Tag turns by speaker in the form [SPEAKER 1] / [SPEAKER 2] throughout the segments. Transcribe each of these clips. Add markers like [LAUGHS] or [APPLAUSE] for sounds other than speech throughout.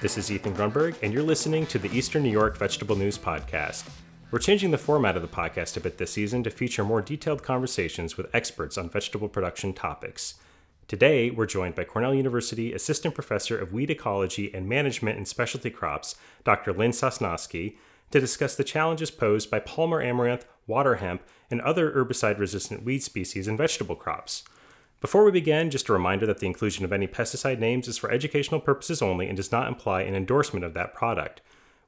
[SPEAKER 1] This is Ethan Grundberg, and you're listening to the Eastern New York Vegetable News Podcast. We're changing the format of the podcast a bit this season to feature more detailed conversations with experts on vegetable production topics. Today, we're joined by Cornell University Assistant Professor of Weed Ecology and Management in Specialty Crops, Dr. Lynn Sosnoskie, to discuss the challenges posed by Palmer amaranth, water hemp, and other herbicide resistant weed species in vegetable crops. Before we begin, just a reminder that the inclusion of any pesticide names is for educational purposes only and does not imply an endorsement of that product.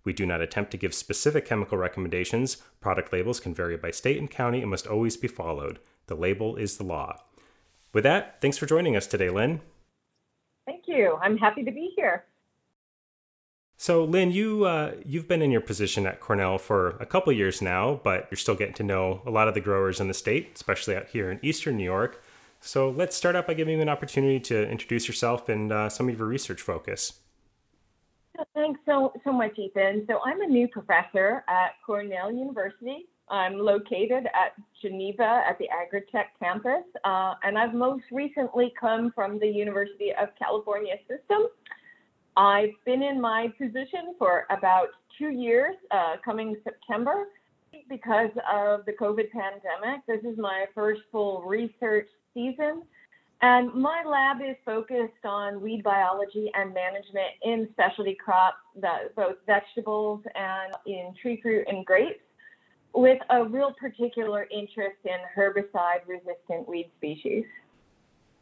[SPEAKER 1] We do not attempt to give specific chemical recommendations. Product labels can vary by state and county and must always be followed. The label is the law. With that, thanks for joining us today, Lynn.
[SPEAKER 2] Thank you. I'm happy to be here.
[SPEAKER 1] So, Lynn, you uh, you've been in your position at Cornell for a couple years now, but you're still getting to know a lot of the growers in the state, especially out here in Eastern New York. So let's start out by giving you an opportunity to introduce yourself and uh, some of your research focus.
[SPEAKER 2] Thanks so, so much, Ethan. So I'm a new professor at Cornell University. I'm located at Geneva at the Agritech campus, uh, and I've most recently come from the University of California system. I've been in my position for about two years, uh, coming September, because of the COVID pandemic. This is my first full research season. And my lab is focused on weed biology and management in specialty crops, both vegetables and in tree fruit and grapes, with a real particular interest in herbicide resistant weed species.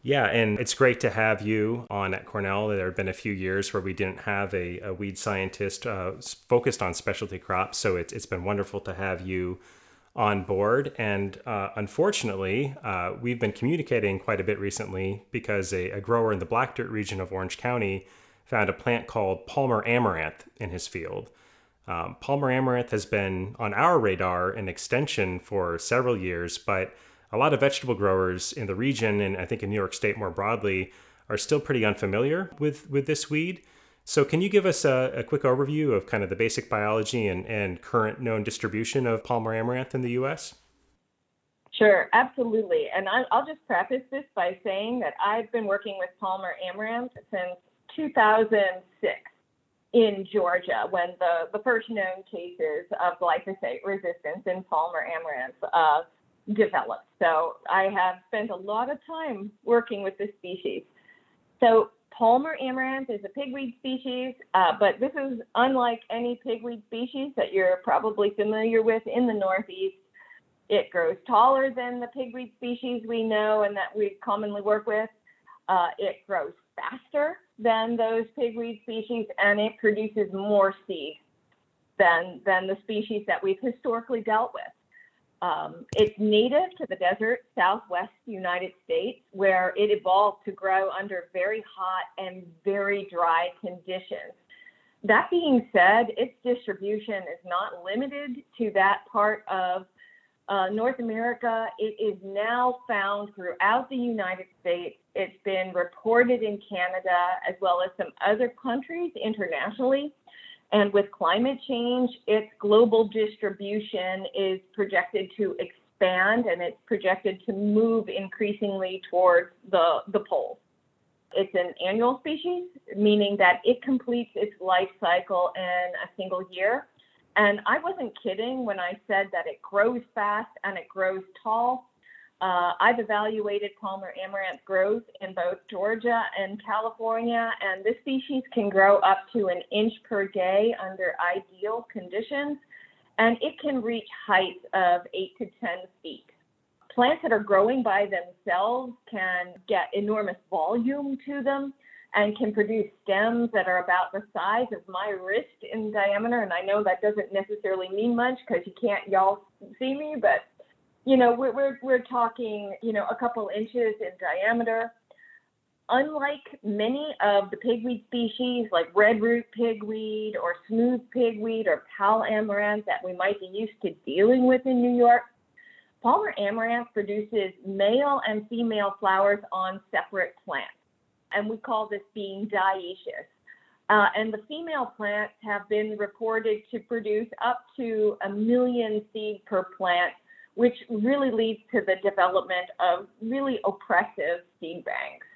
[SPEAKER 1] Yeah, and it's great to have you on at Cornell. There have been a few years where we didn't have a, a weed scientist uh, focused on specialty crops, so it's, it's been wonderful to have you on board. And uh, unfortunately, uh, we've been communicating quite a bit recently because a, a, grower in the Black Dirt region of Orange County found a plant called Palmer amaranth in his field. Um, Palmer amaranth has been on our radar in extension for several years, but a lot of vegetable growers in the region, and I think in New York State more broadly, are still pretty unfamiliar with, with this weed. So, can you give us a, a, quick overview of kind of the basic biology and, and current known distribution of Palmer amaranth in the U.S.?
[SPEAKER 2] Sure, absolutely. And I, will just preface this by saying that I've been working with Palmer amaranth since 2006 in Georgia when the, the first known cases of glyphosate resistance in Palmer amaranth uh, developed. So, I have spent a lot of time working with this species. So, Palmer amaranth is a pigweed species, uh, but this is unlike any pigweed species that you're probably familiar with in the Northeast. It grows taller than the pigweed species we know and that we commonly work with. Uh, it grows faster than those pigweed species, and it produces more seed than, than the species that we've historically dealt with. Um, it's native to the desert southwest United States, where it evolved to grow under very hot and very dry conditions. That being said, its distribution is not limited to that part of uh, North America. It is now found throughout the United States. It's been reported in Canada as well as some other countries internationally. And with climate change, its global distribution is projected to expand and it's projected to move increasingly towards the, the poles. It's an annual species, meaning that it completes its life cycle in a single year. And I wasn't kidding when I said that it grows fast and it grows tall. Uh, I've evaluated Palmer amaranth growth in both Georgia and California, and this species can grow up to an inch per day under ideal conditions, and it can reach heights of 8 to 10 feet. Plants that are growing by themselves can get enormous volume to them and can produce stems that are about the size of my wrist in diameter. And I know that doesn't necessarily mean much because you can't y'all see me, but you know, we're, we're, we're talking, you know, a couple inches in diameter. Unlike many of the pigweed species like redroot pigweed or smooth pigweed or Powell amaranth that we might be used to dealing with in New York, Palmer amaranth produces male and female flowers on separate plants. And we call this being dioecious. Uh, and the female plants have been reported to produce up to a million seed per plant which really leads to the development of really oppressive seed banks.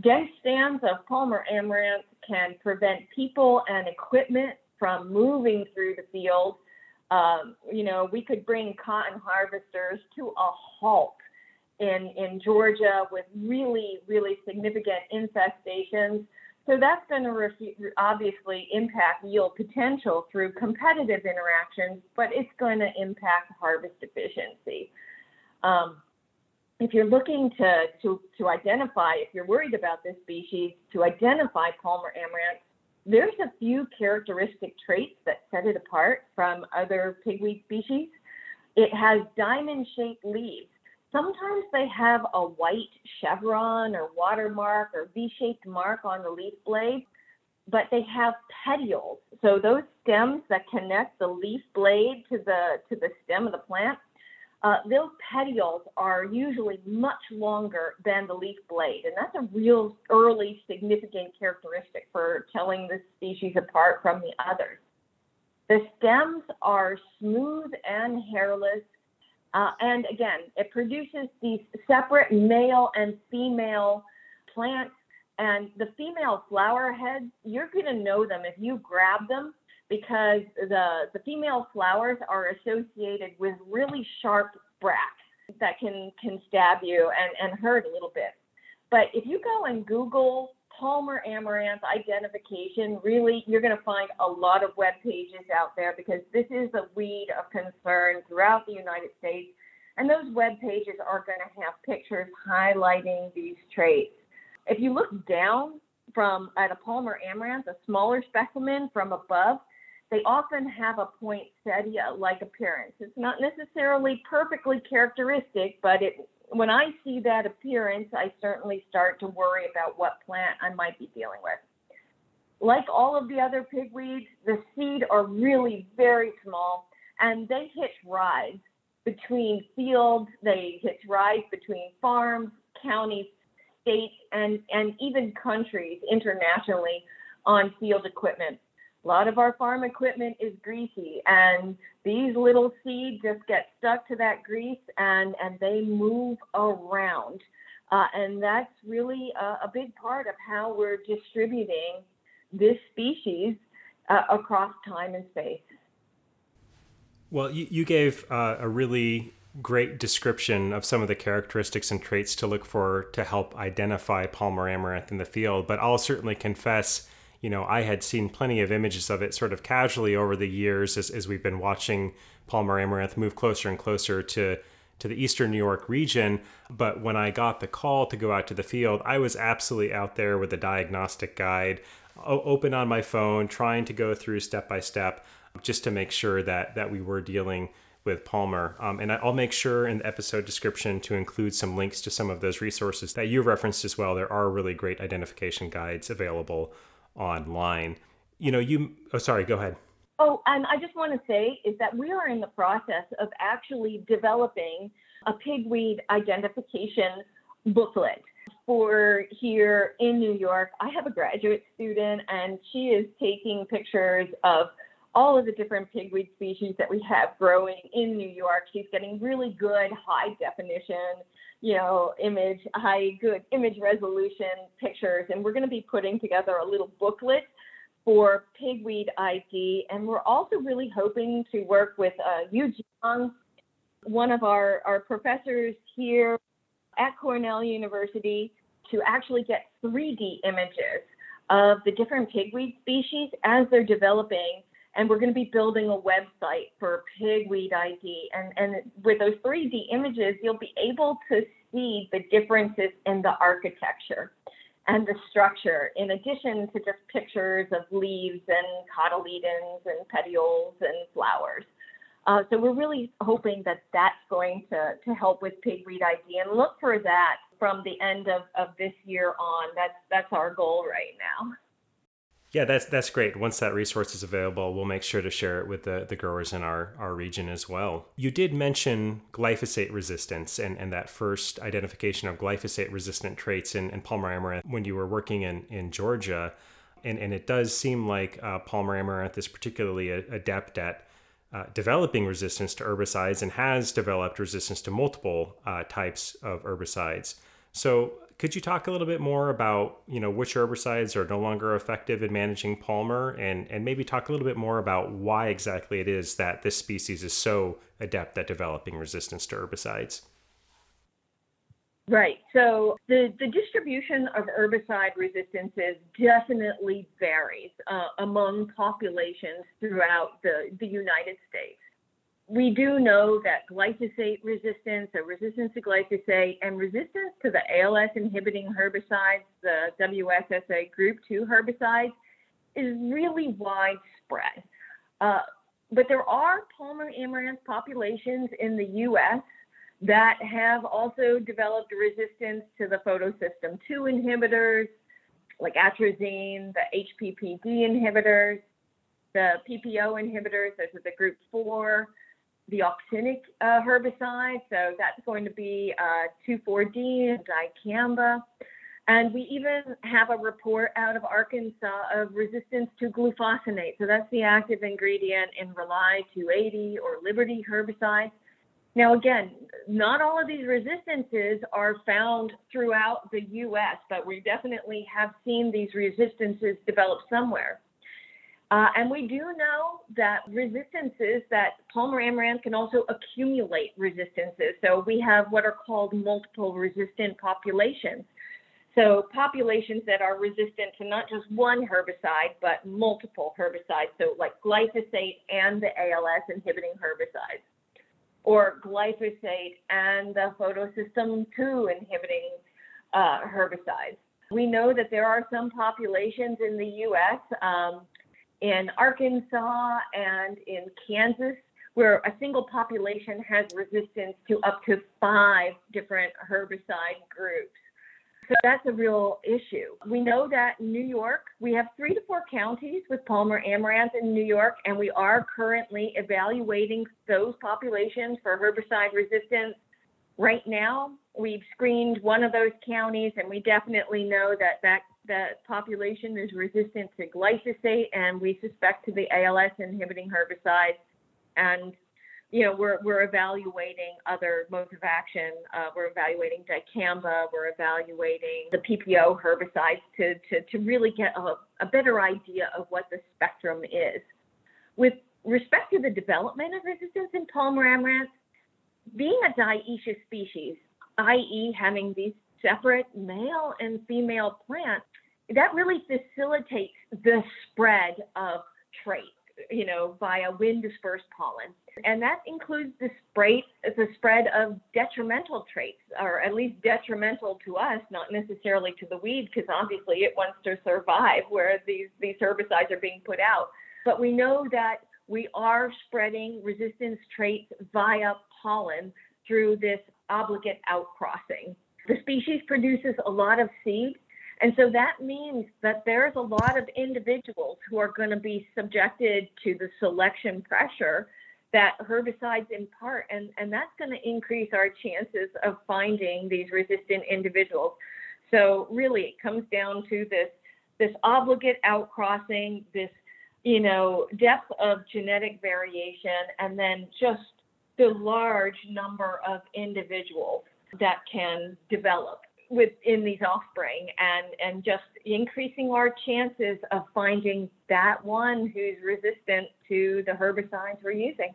[SPEAKER 2] Dense stands of Palmer amaranth can prevent people and equipment from moving through the field. Um, you know, we could bring cotton harvesters to a halt in, in Georgia with really, really significant infestations. So that's going to re- obviously impact yield potential through competitive interactions, but it's going to impact harvest efficiency. Um, if you're looking to, to, to identify, if you're worried about this species, to identify Palmer amaranth, there's a few characteristic traits that set it apart from other pigweed species. It has diamond shaped leaves. Sometimes they have a white chevron or watermark or V shaped mark on the leaf blade, but they have petioles. So those stems that connect the leaf blade to the, to the stem of the plant uh, those petioles are usually much longer than the leaf blade, and that's a real early significant characteristic for telling this species apart from the others. The stems are smooth and hairless, uh, and again, it produces these separate male and female plants. And the female flower heads, you're going to know them if you grab them because the, the female flowers are associated with really sharp bracts that can, can stab you and, and hurt a little bit. But if you go and Google Palmer amaranth identification, really, you're going to find a lot of web pages out there because this is a weed of concern throughout the United States. And those web pages are going to have pictures highlighting these traits. If you look down from at a Palmer amaranth, a smaller specimen from above, they often have a poinsettia like appearance. It's not necessarily perfectly characteristic, but it, when I see that appearance, I certainly start to worry about what plant I might be dealing with. Like all of the other pigweeds, the seed are really very small and they hitch rides between fields, they hitch rides between farms, counties, states, and, and even countries internationally on field equipment. A lot of our farm equipment is greasy, and these little seeds just get stuck to that grease and, and they move around. Uh, and that's really a, a, big part of how we're distributing this species uh, across time and space.
[SPEAKER 1] Well, you, you gave uh, a really great description of some of the characteristics and traits to look for to help identify Palmer amaranth in the field, but I'll certainly confess you know, I had seen plenty of images of it sort of casually over the years as, as we've been watching Palmer Amaranth move closer and closer to to the eastern New York region. But when I got the call to go out to the field, I was absolutely out there with a diagnostic guide, open on my phone, trying to go through step by step just to make sure that that we were dealing with Palmer. Um, and I'll make sure in the episode description to include some links to some of those resources that you referenced as well. There are really great identification guides available online. You know, you, oh, sorry, go ahead.
[SPEAKER 2] Oh, and I just want to say is that we are in the process of actually developing a pigweed identification booklet for here in New York. I have a graduate student and she is taking pictures of all of the different pigweed species that we have growing in New York. She's getting really good high definition you know, image, high good image resolution pictures. And we're going to be putting together a little booklet for pigweed ID. And we're also really hoping to work with uh, Yu Jiang, one of our, our professors here at Cornell University, to actually get 3D images of the different pigweed species as they're developing and we're going to be building a website for pigweed ID. And, and with those 3D images, you'll be able to see the differences in the architecture and the structure, in addition to just pictures of leaves and cotyledons and petioles and flowers. Uh, so we're really hoping that that's going to, to help with pigweed ID and look for that from the end of, of this year on. That's, that's our goal right now.
[SPEAKER 1] Yeah, that's that's great. Once that resource is available, we'll make sure to share it with the, the growers in our, our region as well. You did mention glyphosate resistance and, and that first identification of glyphosate resistant traits in, in Palmer amaranth when you were working in, in Georgia. And, and it does seem like uh, Palmer amaranth is particularly adept at uh, developing resistance to herbicides and has developed resistance to multiple uh, types of herbicides. So, could you talk a little bit more about you know which herbicides are no longer effective in managing palmer, and and maybe talk a little bit more about why exactly it is that this species is so adept at developing resistance to herbicides?
[SPEAKER 2] Right. So the, the distribution of herbicide resistances definitely varies uh, among populations throughout the, the United States. We do know that glyphosate resistance, or resistance to glyphosate, and resistance to the ALS inhibiting herbicides, the WSSA group 2 herbicides, is really widespread. Uh, but there are Palmer amaranth populations in the US that have also developed resistance to the photosystem 2 inhibitors like atrazine, the HPPD inhibitors, the PPO inhibitors, those are the group 4, the auxinic uh, herbicide, so that's going to be uh, 2,4-D and dicamba. And we even have a report out of Arkansas of resistance to glufosinate. So that's the active ingredient in Rely 280 or Liberty herbicides. Now, again, not all of these resistances are found throughout the US, but we definitely have seen these resistances develop somewhere. Uh, and we do know that resistances, that Palmer amaranth can also accumulate resistances. So we have what are called multiple resistant populations. So populations that are resistant to not just one herbicide, but multiple herbicides. So like glyphosate and the ALS inhibiting herbicides or glyphosate and the photosystem 2 inhibiting uh, herbicides. We know that there are some populations in the US, um, in Arkansas and in Kansas, where a single population has resistance to up to five different herbicide groups. So that's a real issue. We know that in New York, we have three to four counties with Palmer amaranth in New York, and we are currently evaluating those populations for herbicide resistance. Right now, we've screened one of those counties, and we definitely know that that, that population is resistant to glyphosate, and we suspect to the ALS inhibiting herbicides. And you know, we're, we're evaluating other modes of action. Uh, we're evaluating dicamba. We're evaluating the PPO herbicides to, to, to really get a, a better idea of what the spectrum is. With respect to the development of resistance in Palmer amaranth, being a dioecious species, i.e., having these separate male and female plants, that really facilitates the spread of traits you know, via wind dispersed pollen. And that includes the spread, the spread of detrimental traits, or at least detrimental to us, not necessarily to the weed, because obviously it wants to survive where these, these herbicides are being put out. But we know that we are spreading resistance traits via pollen through this obligate outcrossing. The species produces a lot of seed, and so that means that there's a lot of individuals who are going to be subjected to the selection pressure that herbicides impart, and, and that's going to increase our chances of finding these resistant individuals. So really, it comes down to this this obligate outcrossing, this you know depth of genetic variation, and then just the large number of individuals that can develop within these offspring and and just increasing our chances of finding that one who's resistant to the herbicides we're using.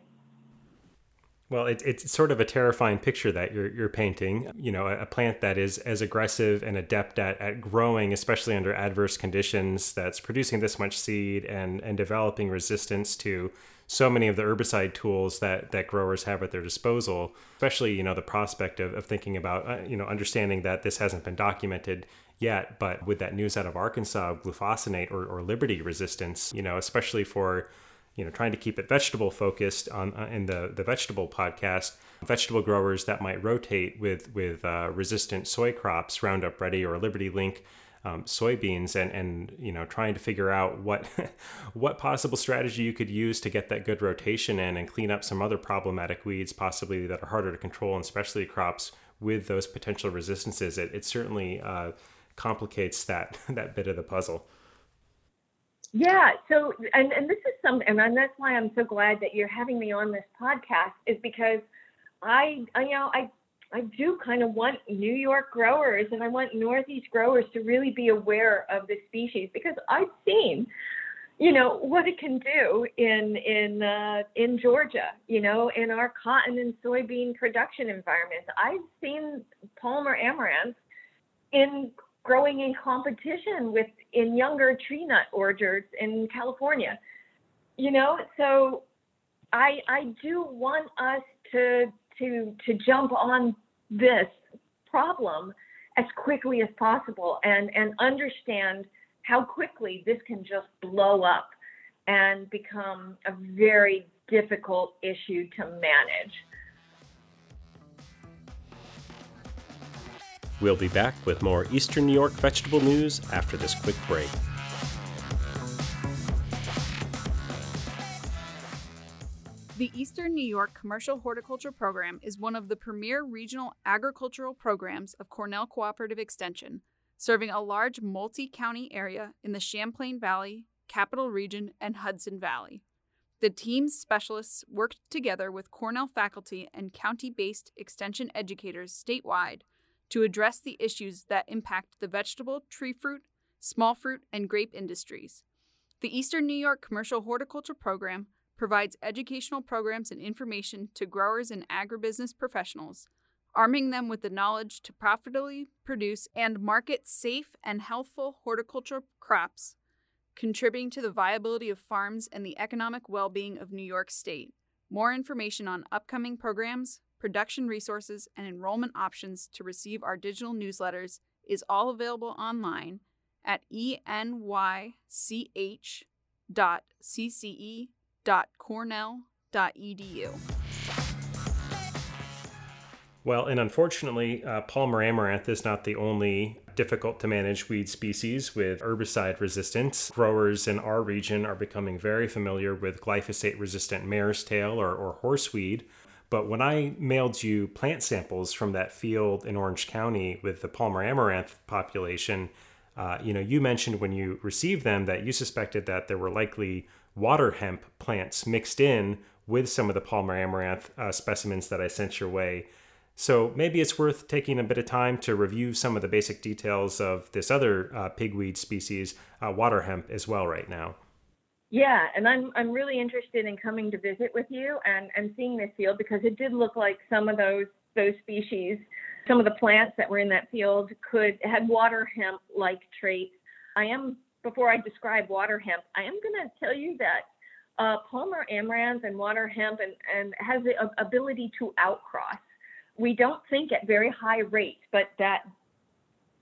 [SPEAKER 1] Well, it, it's sort of a terrifying picture that you're, you're painting. You know, a, a plant that is as aggressive and adept at, at growing, especially under adverse conditions, that's producing this much seed and, and developing resistance to so many of the herbicide tools that that growers have at their disposal especially you know the prospect of, of thinking about uh, you know understanding that this hasn't been documented yet but with that news out of arkansas glufosinate or, or liberty resistance you know especially for you know trying to keep it vegetable focused on uh, in the the vegetable podcast vegetable growers that might rotate with with uh, resistant soy crops roundup ready or liberty link um, soybeans and and you know trying to figure out what [LAUGHS] what possible strategy you could use to get that good rotation in and clean up some other problematic weeds possibly that are harder to control and specialty crops with those potential resistances. It, it certainly uh, complicates that [LAUGHS] that bit of the puzzle.
[SPEAKER 2] Yeah. So and, and this is some and that's why i'm so glad that you're having me on this podcast is because i, I you know i I do kind of want New York growers and I want Northeast growers to really be aware of the species because I've seen, you know, what it can do in in uh, in Georgia, you know, in our cotton and soybean production environments. I've seen Palmer amaranth in growing in competition with in younger tree nut orchards in California. You know, so I I do want us to to to jump on this problem as quickly as possible and and understand how quickly this can just blow up and become a very difficult issue to manage.
[SPEAKER 1] We'll be back with more Eastern New York vegetable news after this quick break.
[SPEAKER 3] The Eastern New York Commercial Horticulture Program is one of the premier regional agricultural programs of Cornell Cooperative Extension, serving a large multi county area in the Champlain Valley, Capital Region, and Hudson Valley. The team's specialists work together with Cornell faculty and county based extension educators statewide to address the issues that impact the vegetable, tree fruit, small fruit, and grape industries. The Eastern New York Commercial Horticulture Program provides educational programs and information to growers and agribusiness professionals, arming them with the knowledge to profitably produce and market safe and healthful horticultural crops, contributing to the viability of farms and the economic well being of New York State. More information on upcoming programs, production resources, and enrollment options to receive our digital newsletters is all available online at enych.cce.com
[SPEAKER 1] Well, and unfortunately, uh, Palmer amaranth is not the only difficult to manage weed species with herbicide resistance. Growers in our region are becoming very familiar with glyphosate resistant mare's tail or, or horseweed. But when I mailed you plant samples from that field in Orange County with the Palmer amaranth population, uh, you know, you mentioned when you received them that you suspected that there were likely water hemp plants mixed in with some of the Palmer amaranth uh, specimens that I sent your way. So maybe it's worth taking a bit of time to review some of the basic details of this other uh, pigweed species, uh, water hemp, as well right now.
[SPEAKER 2] Yeah, and I'm I'm really interested in coming to visit with you and and seeing this field because it did look like some of those those species, some of the plants that were in that field could had water hemp like traits. I am before I describe water hemp, I am going to tell you that uh, Palmer amaranth and water hemp and, and has the ability to outcross. We don't think at very high rates, but that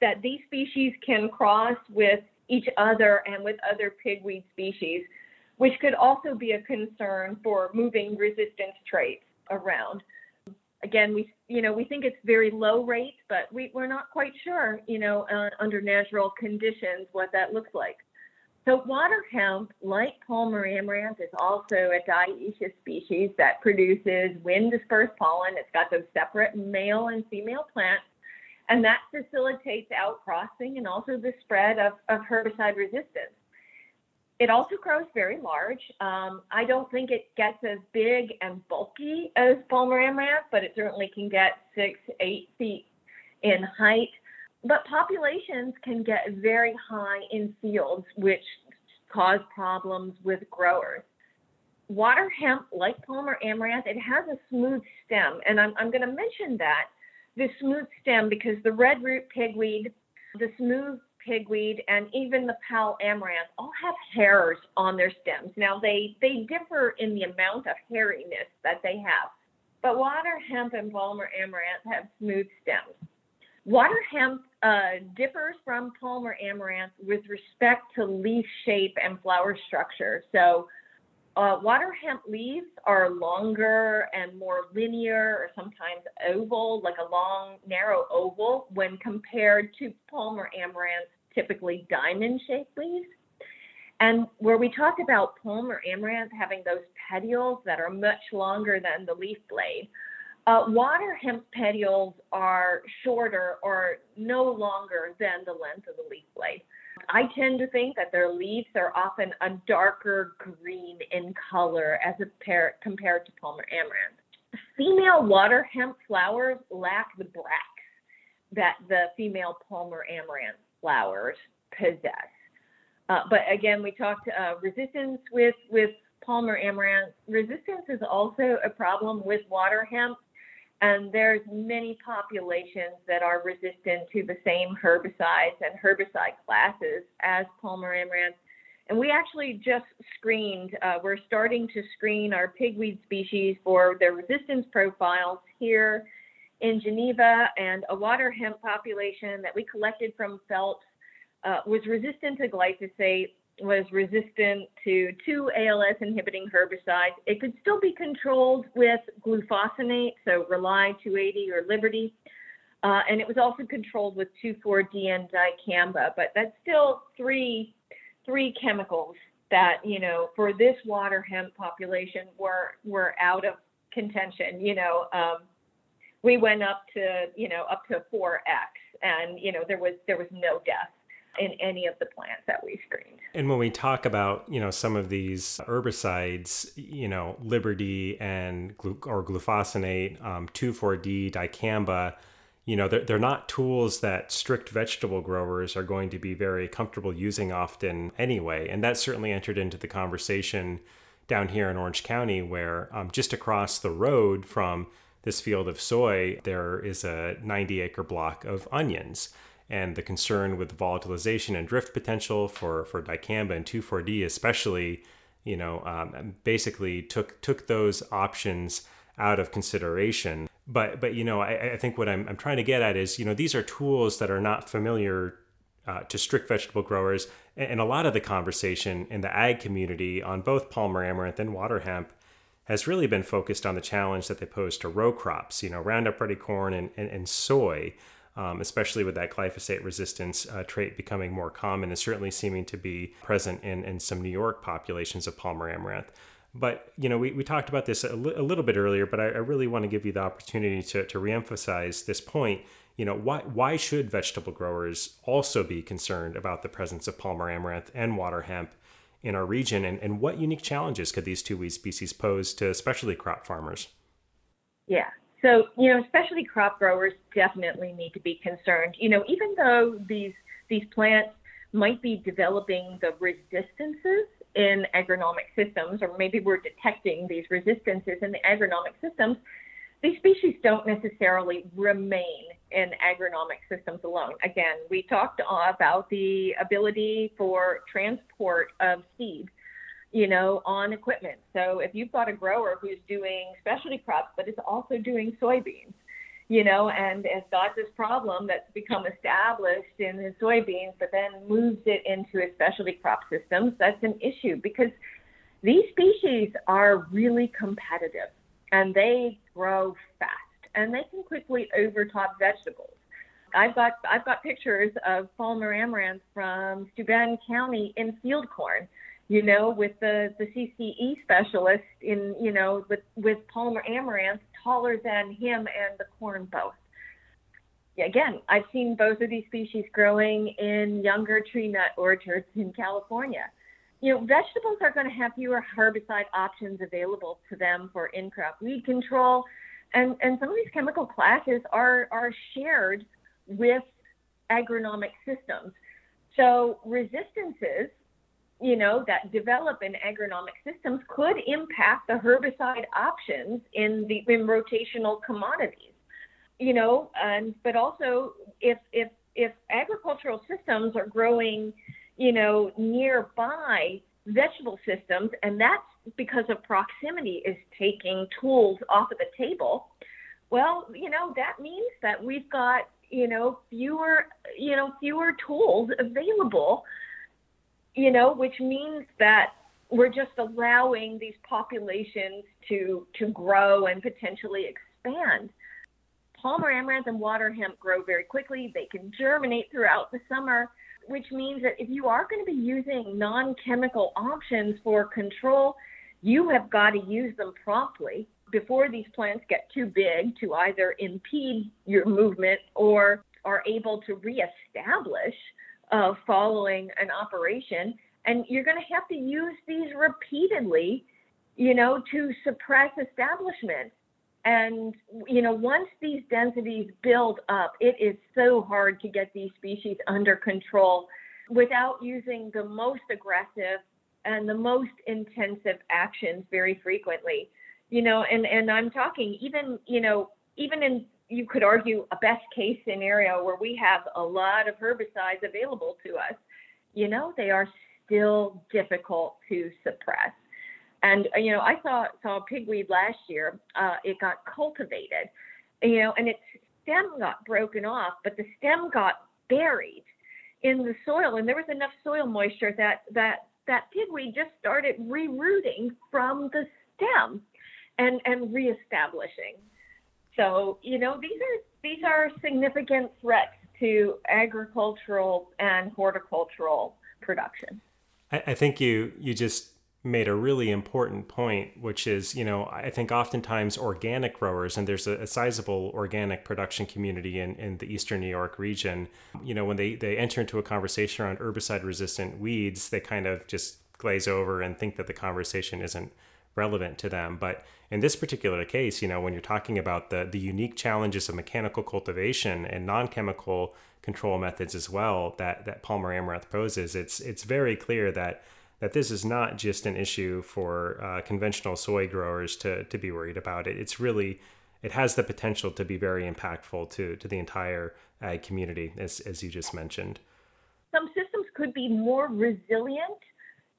[SPEAKER 2] that these species can cross with each other and with other pigweed species, which could also be a concern for moving resistance traits around again, we you know we think it's very low rate, but we we're not quite sure, you know, uh, under natural conditions what that looks like. So water hemp, like Palmer amaranth, is also a dioecious species that produces wind dispersed pollen. It's got those separate male and female plants, and that facilitates outcrossing and also the spread of, of herbicide resistance. It also grows very large. Um, I don't think it gets as big and bulky as Palmer amaranth, but it certainly can get six, eight feet in height. But populations can get very high in fields, which cause problems with growers. Water hemp, like Palmer amaranth, it has a smooth stem. And I'm, I'm going to mention that the smooth stem because the red root pigweed, the smooth pigweed, and even the Powell amaranth all have hairs on their stems. Now they they differ in the amount of hairiness that they have, but water hemp and Palmer amaranth have smooth stems. Water hemp uh, differs from Palmer amaranth with respect to leaf shape and flower structure. So uh, water hemp leaves are longer and more linear or sometimes oval, like a long, narrow oval, when compared to Palmer amaranth, typically diamond shaped leaves. And where we talk about Palmer amaranth having those petioles that are much longer than the leaf blade, uh, water hemp petioles are shorter or no longer than the length of the leaf blade. I tend to think that their leaves are often a darker green in color as a pair, compared to Palmer amaranth. female water hemp flowers lack the bracts that the female Palmer amaranth flowers possess. Uh, but again, we talked uh, resistance with with Palmer amaranth. Resistance is also a problem with water hemp, and there's many populations that are resistant to the same herbicides and herbicide classes as Palmer amaranth. And we actually just screened, uh, we're starting to screen our pigweed species for their resistance profiles here in Geneva, and a water hemp population that we collected from Phelps uh, was resistant to glyphosate, was resistant to two ALS inhibiting herbicides. It could still be controlled with glufosinate, so Rely 280 or Liberty. Uh, and it was also controlled with 2,4-D and dicamba, but that's still three three chemicals that you know for this water hemp population were were out of contention. You know, um, we went up to you know up to 4x, and you know there was there was no death in any of the plants that we screened.
[SPEAKER 1] And when we talk about, you know, some of these herbicides, you know, Liberty and glu- or glufosinate, um, 2,4-D, dicamba, you know, they're, they're not tools that strict vegetable growers are going to be very comfortable using often anyway. And that certainly entered into the conversation down here in Orange County, where um, just across the road from this field of soy, there is a 90 acre block of onions and the concern with volatilization and drift potential for for dicamba and 2,4-D especially you know um, basically took took those options out of consideration. But but you know I, I think what I'm, I'm trying to get at is you know these are tools that are not familiar uh, to strict vegetable growers. And a lot of the conversation in the ag community on both palmer amaranth and water hemp has really been focused on the challenge that they pose to row crops you know roundup ready corn and, and, and soy um, especially with that glyphosate resistance uh, trait becoming more common and certainly seeming to be present in, in some New York populations of Palmer amaranth. But you know, we, we talked about this a, li- a little bit earlier, but I, I, really want to give you the opportunity to, to reemphasize this point. You know, why why should vegetable growers also be concerned about the presence of Palmer amaranth and water hemp in our region, and, and what unique challenges could these two weed species pose to specialty crop farmers?
[SPEAKER 2] Yeah, so, you know, specialty crop growers definitely need to be concerned. You know, even though these these plants might be developing the resistances in agronomic systems, or maybe we're detecting these resistances in the agronomic systems, these species don't necessarily remain in agronomic systems alone. Again, we talked about the ability for transport of seed you know, on equipment. So if you've got a grower who's doing specialty crops, but is also doing soybeans, you know, and has got this problem that's become established in his soybeans, but then moves it into his specialty crop systems, that's an issue because these species are really competitive and they grow fast and they can quickly overtop vegetables. I've got I've got pictures of Palmer amaranth from Steuben County in field corn you know, with the, the CCE specialist in, you know, with, with Palmer Amaranth taller than him and the corn both. Again, I've seen both of these species growing in younger tree nut orchards in California. You know, vegetables are going to have fewer herbicide options available to them for in-crop weed control, and, and some of these chemical classes are, are shared with agronomic systems. So resistances you know, that develop in agronomic systems could impact the herbicide options in the in rotational commodities. You know, and but also if if if agricultural systems are growing, you know, nearby vegetable systems, and that's because of proximity is taking tools off of the table. Well, you know, that means that we've got, you know, fewer, you know, fewer tools available you know, which means that we're just allowing these populations to to grow and potentially expand. Palmer amaranth and water hemp grow very quickly. They can germinate throughout the summer, which means that if you are going to be using non-chemical options for control, you have got to use them promptly before these plants get too big to either impede your movement or are able to reestablish uh, following an operation. And you're going to have to use these repeatedly, you know, to suppress establishment. And, you know, once these densities build up, it is so hard to get these species under control without using the most aggressive and the most intensive actions very frequently. You know, and, and I'm talking even, you know, even in, you could argue a best case scenario where we have a lot of herbicides available to us, you know, they are still difficult to suppress. And uh, you know, I saw saw pigweed last year. Uh, it got cultivated, you know, and its stem got broken off, but the stem got buried in the soil, and there was enough soil moisture that that that pigweed just started rerooting from the stem, and and reestablishing. So you know, these are these are significant threats to agricultural and horticultural production.
[SPEAKER 1] I, I think you you just made a really important point, which is, you know, I think oftentimes organic growers, and there's a, a, sizable organic production community in, in the eastern New York region, you know, when they, they enter into a conversation around herbicide resistant weeds, they kind of just glaze over and think that the conversation isn't relevant to them. But in this particular case, you know, when you're talking about the, the unique challenges of mechanical cultivation and non-chemical control methods as well that, that Palmer amaranth poses, it's it's very clear that that this is not just an issue for uh, conventional soy growers to, to be worried about. It, it's really, it has the potential to be very impactful to, to the entire ag community, as, as you just mentioned.
[SPEAKER 2] Some systems could be more resilient.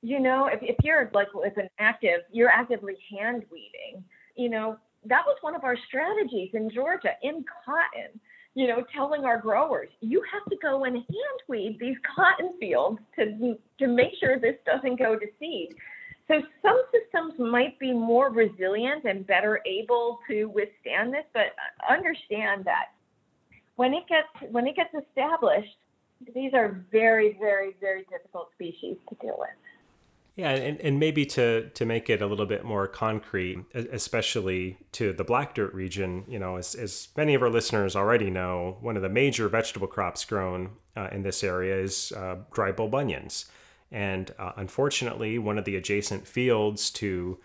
[SPEAKER 2] You know, if, if you're like, if an active, you're actively hand weeding, you know, that was one of our strategies in Georgia in cotton you know, telling our growers, you have to go and hand weed these cotton fields to, to make sure this doesn't go to seed. So some systems might be more resilient and better able to withstand this, but understand that when it gets when it gets established, these are very, very, very difficult species to deal with.
[SPEAKER 1] Yeah, and, and maybe to to make it a little bit more concrete, especially to the black dirt region, you know, as, as many of our listeners already know, one of the major vegetable crops grown uh, in this area is uh, dry bulb onions. And uh, unfortunately, one of the adjacent fields to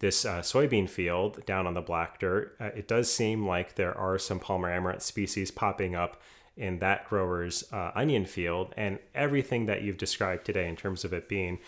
[SPEAKER 1] this uh, soybean field down on the black dirt, uh, it does seem like there are some Palmer amaranth species popping up in that grower's uh, onion field. And everything that you've described today in terms of it being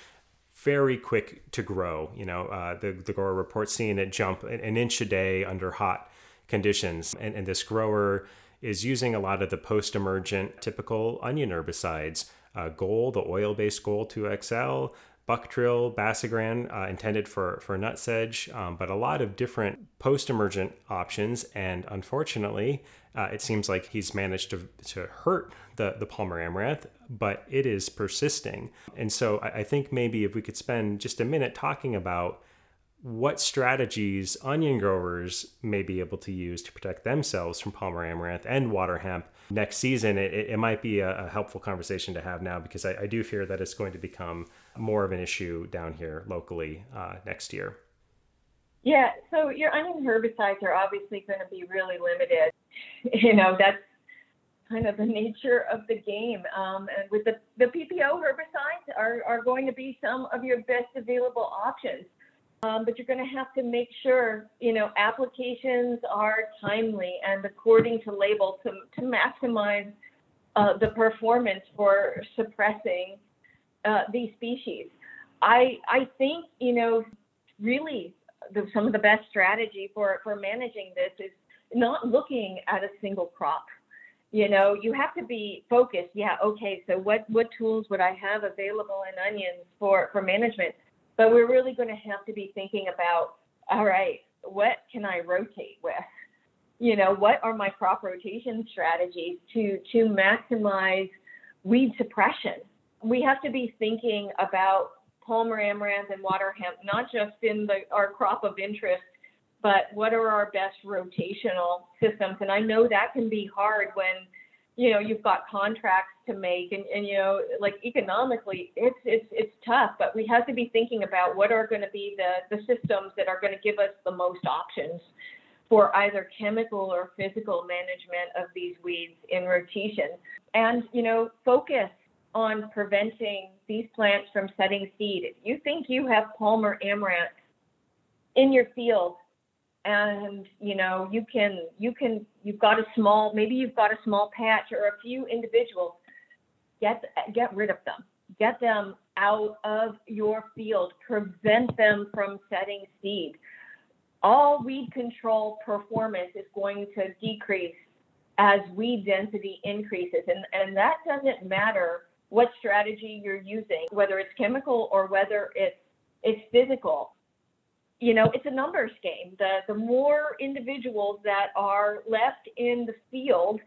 [SPEAKER 1] very quick to grow. You know, uh, the, the grower reports seeing it jump an inch a day under hot conditions. And, and this grower is using a lot of the post emergent typical onion herbicides uh, Gold, the oil based Goal 2XL, Buctril, Basagran, uh, intended for, for nutsedge, um, but a lot of different post emergent options. And unfortunately, uh, it seems like he's managed to, to hurt the, the Palmer amaranth, but it is persisting. And so I, think maybe if we could spend just a minute talking about what strategies onion growers may be able to use to protect themselves from Palmer amaranth and water hemp next season, it, it might be a, a, helpful conversation to have now because I, I, do fear that it's going to become more of an issue down here locally uh, next year.
[SPEAKER 2] Yeah, so your onion herbicides are obviously going to be really limited. [LAUGHS] You know, that's kind of the nature of the game. Um, and with the, the PPO herbicides are, are going to be some of your best available options. Um, but you're going to have to make sure, you know, applications are timely and according to label to, to maximize uh, the performance for suppressing uh, these species. I, I think, you know, really the, some of the best strategy for, for managing this is not looking at a single crop you know you have to be focused. Yeah okay so what what tools would i have available in onions for for management? But we're really going to have to be thinking about all right what can i rotate with? You know what are my crop rotation strategies to to maximize weed suppression? We have to be thinking about palmer amaranth and water hemp not just in the our crop of interest but what are our best rotational systems? And I know that can be hard when you know you've got contracts to make and, and you know like economically it's it's it's tough but we have to be thinking about what are going to be the the systems that are going to give us the most options for either chemical or physical management of these weeds in rotation and you know focus on preventing these plants from setting seed if you think you have palmer amaranth in your field and you know you can you can you've got a small maybe you've got a small patch or a few individuals get get rid of them. Get them out of your field. Prevent them from setting seed. All weed control performance is going to decrease as weed density increases and and that doesn't matter what strategy you're using whether it's chemical or whether it's it's physical you know, it's a numbers game. The the more individuals that are left in the field,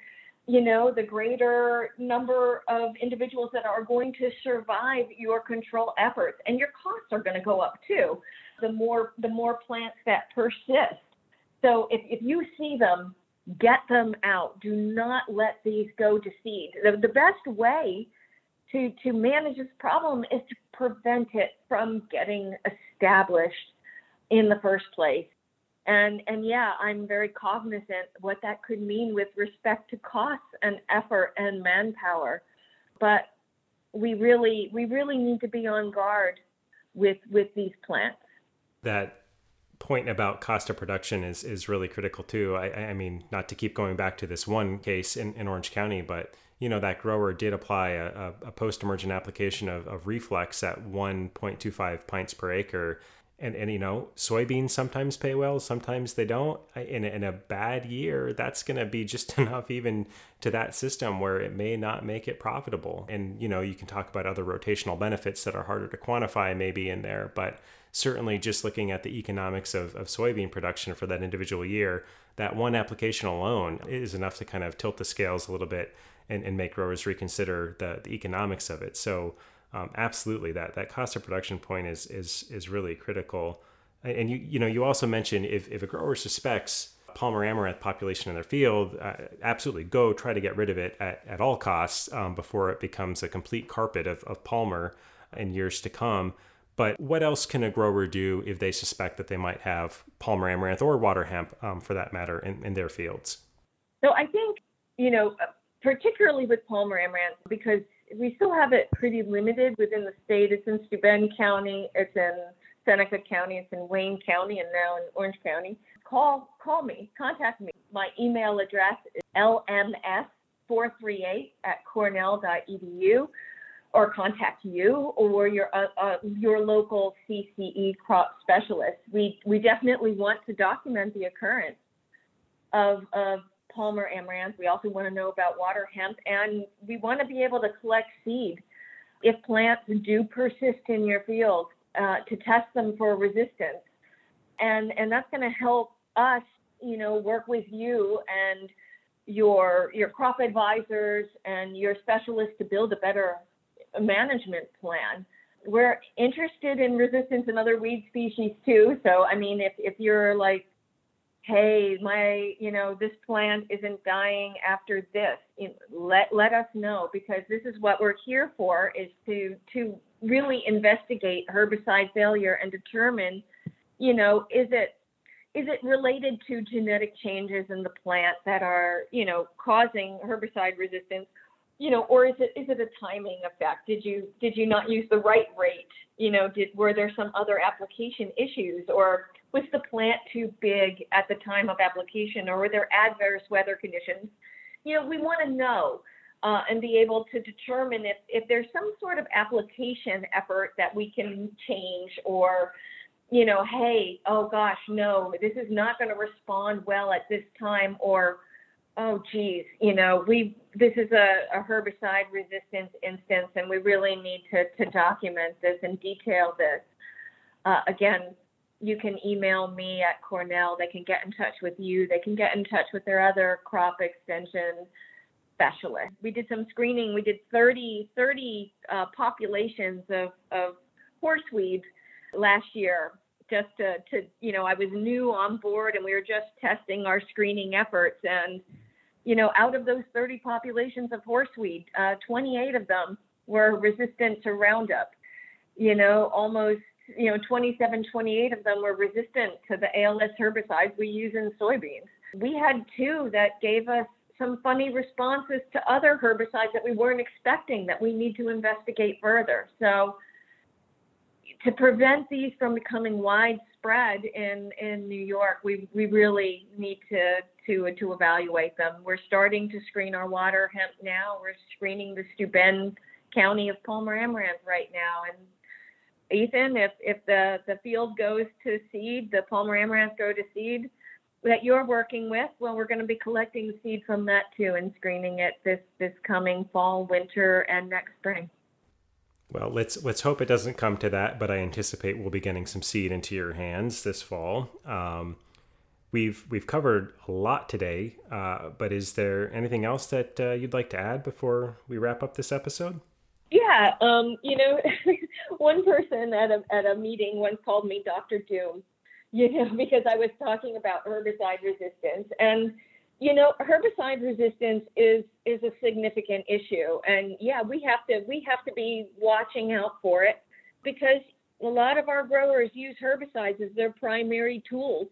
[SPEAKER 2] you know, the greater number of individuals that are going to survive your control efforts, and your costs are going to go up too. The more the more plants that persist. So if, if you see them, get them out. Do not let these go to seed. The, the best way to to manage this problem is to prevent it from getting established in the first place. And and yeah, I'm very cognizant what that could mean with respect to costs and effort and manpower. But we really we really need to be on guard with with these plants.
[SPEAKER 1] That point about cost of production is is really critical too. I, I mean, not to keep going back to this one case in, in Orange County, but you know that grower did apply a, a post-emergent application of, of reflex at 1.25 pints per acre and and you know soybeans sometimes pay well sometimes they don't. In in a bad year that's going to be just [LAUGHS] enough even to that system where it may not make it profitable. And you know you can talk about other rotational benefits that are harder to quantify maybe in there but certainly just looking at the economics of, of soybean production for that individual year that one application alone is enough to kind of tilt the scales a little bit and, and make growers reconsider the, the economics of it. So um, absolutely that that cost of production point is is is really critical. And you you know you also mentioned if if a grower suspects Palmer amaranth population in their field, uh, absolutely go try to get rid of it at, at all costs um, before it becomes a complete carpet of, of Palmer in years to come. But what else can a grower do if they suspect that they might have Palmer amaranth or water hemp, um, for that matter, in, in their fields?
[SPEAKER 2] So I think, you know, particularly with Palmer amaranth, because we still have it pretty limited within the state. It's in Steuben County, it's in Seneca County, it's in Wayne County, and now in Orange County. Call call me, contact me. My email address is lms438 at cornell.edu or contact you or your uh, uh, your local CCE crop specialist. We we definitely want to document the occurrence of of Palmer amaranth. We also want to know about water hemp, and we want to be able to collect seed if plants do persist in your field uh, to test them for resistance, and and that's going to help us, you know, work with you and your your crop advisors and your specialists to build a better management plan. We're interested in resistance in other weed species too. So I mean, if if you're like hey, my, you know, this plant isn't dying after this. Let let us know because this is what we're here for is to to really investigate herbicide failure and determine, you know, is it is it related to genetic changes in the plant that are, you know, causing herbicide resistance? You know, or is it is it a timing effect? Did you did you not use the right rate? You know, did were there some other application issues or was the plant too big at the time of application or were there adverse weather conditions? You know, we want to know uh, and be able to determine if, if there's some sort of application effort that we can change or, you know, hey, oh gosh, no, this is not going to respond well at this time or, oh geez, you know, we this is a, a herbicide resistance instance and we really need to, to document this and detail this. Uh, again, you can email me at Cornell. They can get in touch with you. They can get in touch with their other crop extension specialists. We did some screening. We did 30, 30 uh, populations of, of horseweeds last year just to, to, you know, I was new on board and we were just testing our screening efforts. And, you know, out of those 30 populations of horseweed, uh, 28 of them were resistant to Roundup. You know, almost you know, 27, 28 of them were resistant to the ALS herbicides we use in soybeans. We had two that gave us some funny responses to other herbicides that we weren't expecting that we need to investigate further. So to prevent these from becoming widespread in, in New York, we, we really need to, to, to evaluate them. We're starting to screen our water hemp now. We're screening the Steuben County of Palmer Amaranth right now. And Ethan, if, if the, the field goes to seed, the Palmer Amaranth go to seed that you're working with, well, we're going to be collecting seed from that too and screening it this, this coming fall, winter, and next spring.
[SPEAKER 1] Well, let's let's hope it doesn't come to that, but I anticipate we'll be getting some seed into your hands this fall. Um, we've we've covered a lot today, uh, but is there anything else that uh, you'd like to add before we wrap up this episode?
[SPEAKER 2] Yeah, um, you know, [LAUGHS] one person at a at a meeting once called me Doctor Doom, you know, [LAUGHS] because I was talking about herbicide resistance and you know, herbicide resistance is is a significant issue, and yeah, we have to we have to be watching out for it because a lot of our growers use herbicides as their primary tools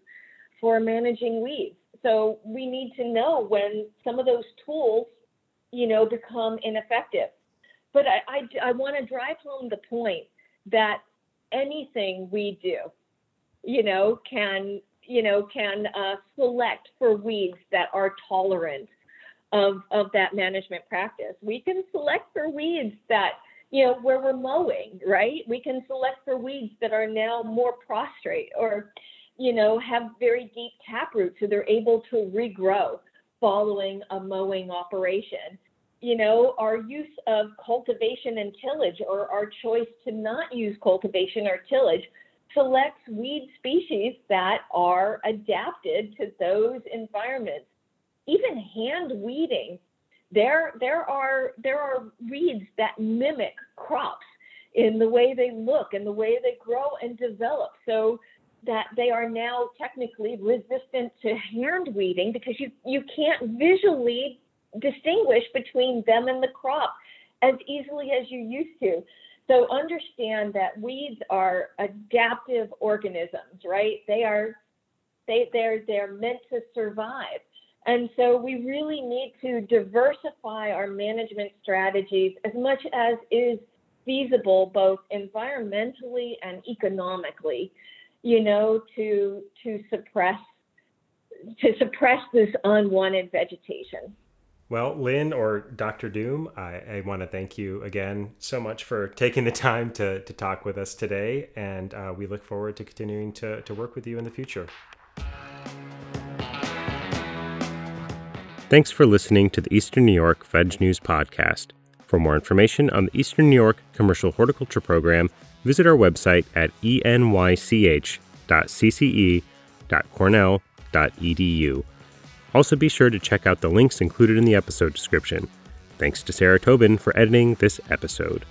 [SPEAKER 2] for managing weeds. So we need to know when some of those tools, you know, become ineffective. But I, I, I want to drive home the point that anything we do, you know, can you know, can uh, select for weeds that are tolerant of, of that management practice. We can select for weeds that, you know, where we're mowing, right? We can select for weeds that are now more prostrate or, you know, have very deep taproot so they're able to regrow following a mowing operation. You know, our use of cultivation and tillage or our choice to not use cultivation or tillage selects weed species that are adapted to those environments. Even hand weeding, there, there, are, there are weeds that mimic crops in the way they look and the way they grow and develop. So that they are now technically resistant to hand weeding because you, you can't visually distinguish between them and the crop as easily as you used to. So understand that weeds are adaptive organisms, right? They are they they're they're meant to survive. And so we really need to diversify our management strategies as much as is feasible both environmentally and economically, you know, to to suppress to suppress this unwanted vegetation.
[SPEAKER 1] Well, Lynn or Dr. Doom, I, I want to thank you again so much for taking the time to, to talk with us today, and uh, we look forward to continuing to, to work with you in the future. Thanks for listening to the Eastern New York Veg News Podcast. For more information on the Eastern New York Commercial Horticulture Program, visit our website at enych.cce.cornell.edu. Also, be sure to check out the links included in the episode description. Thanks to Sarah Tobin for editing this episode.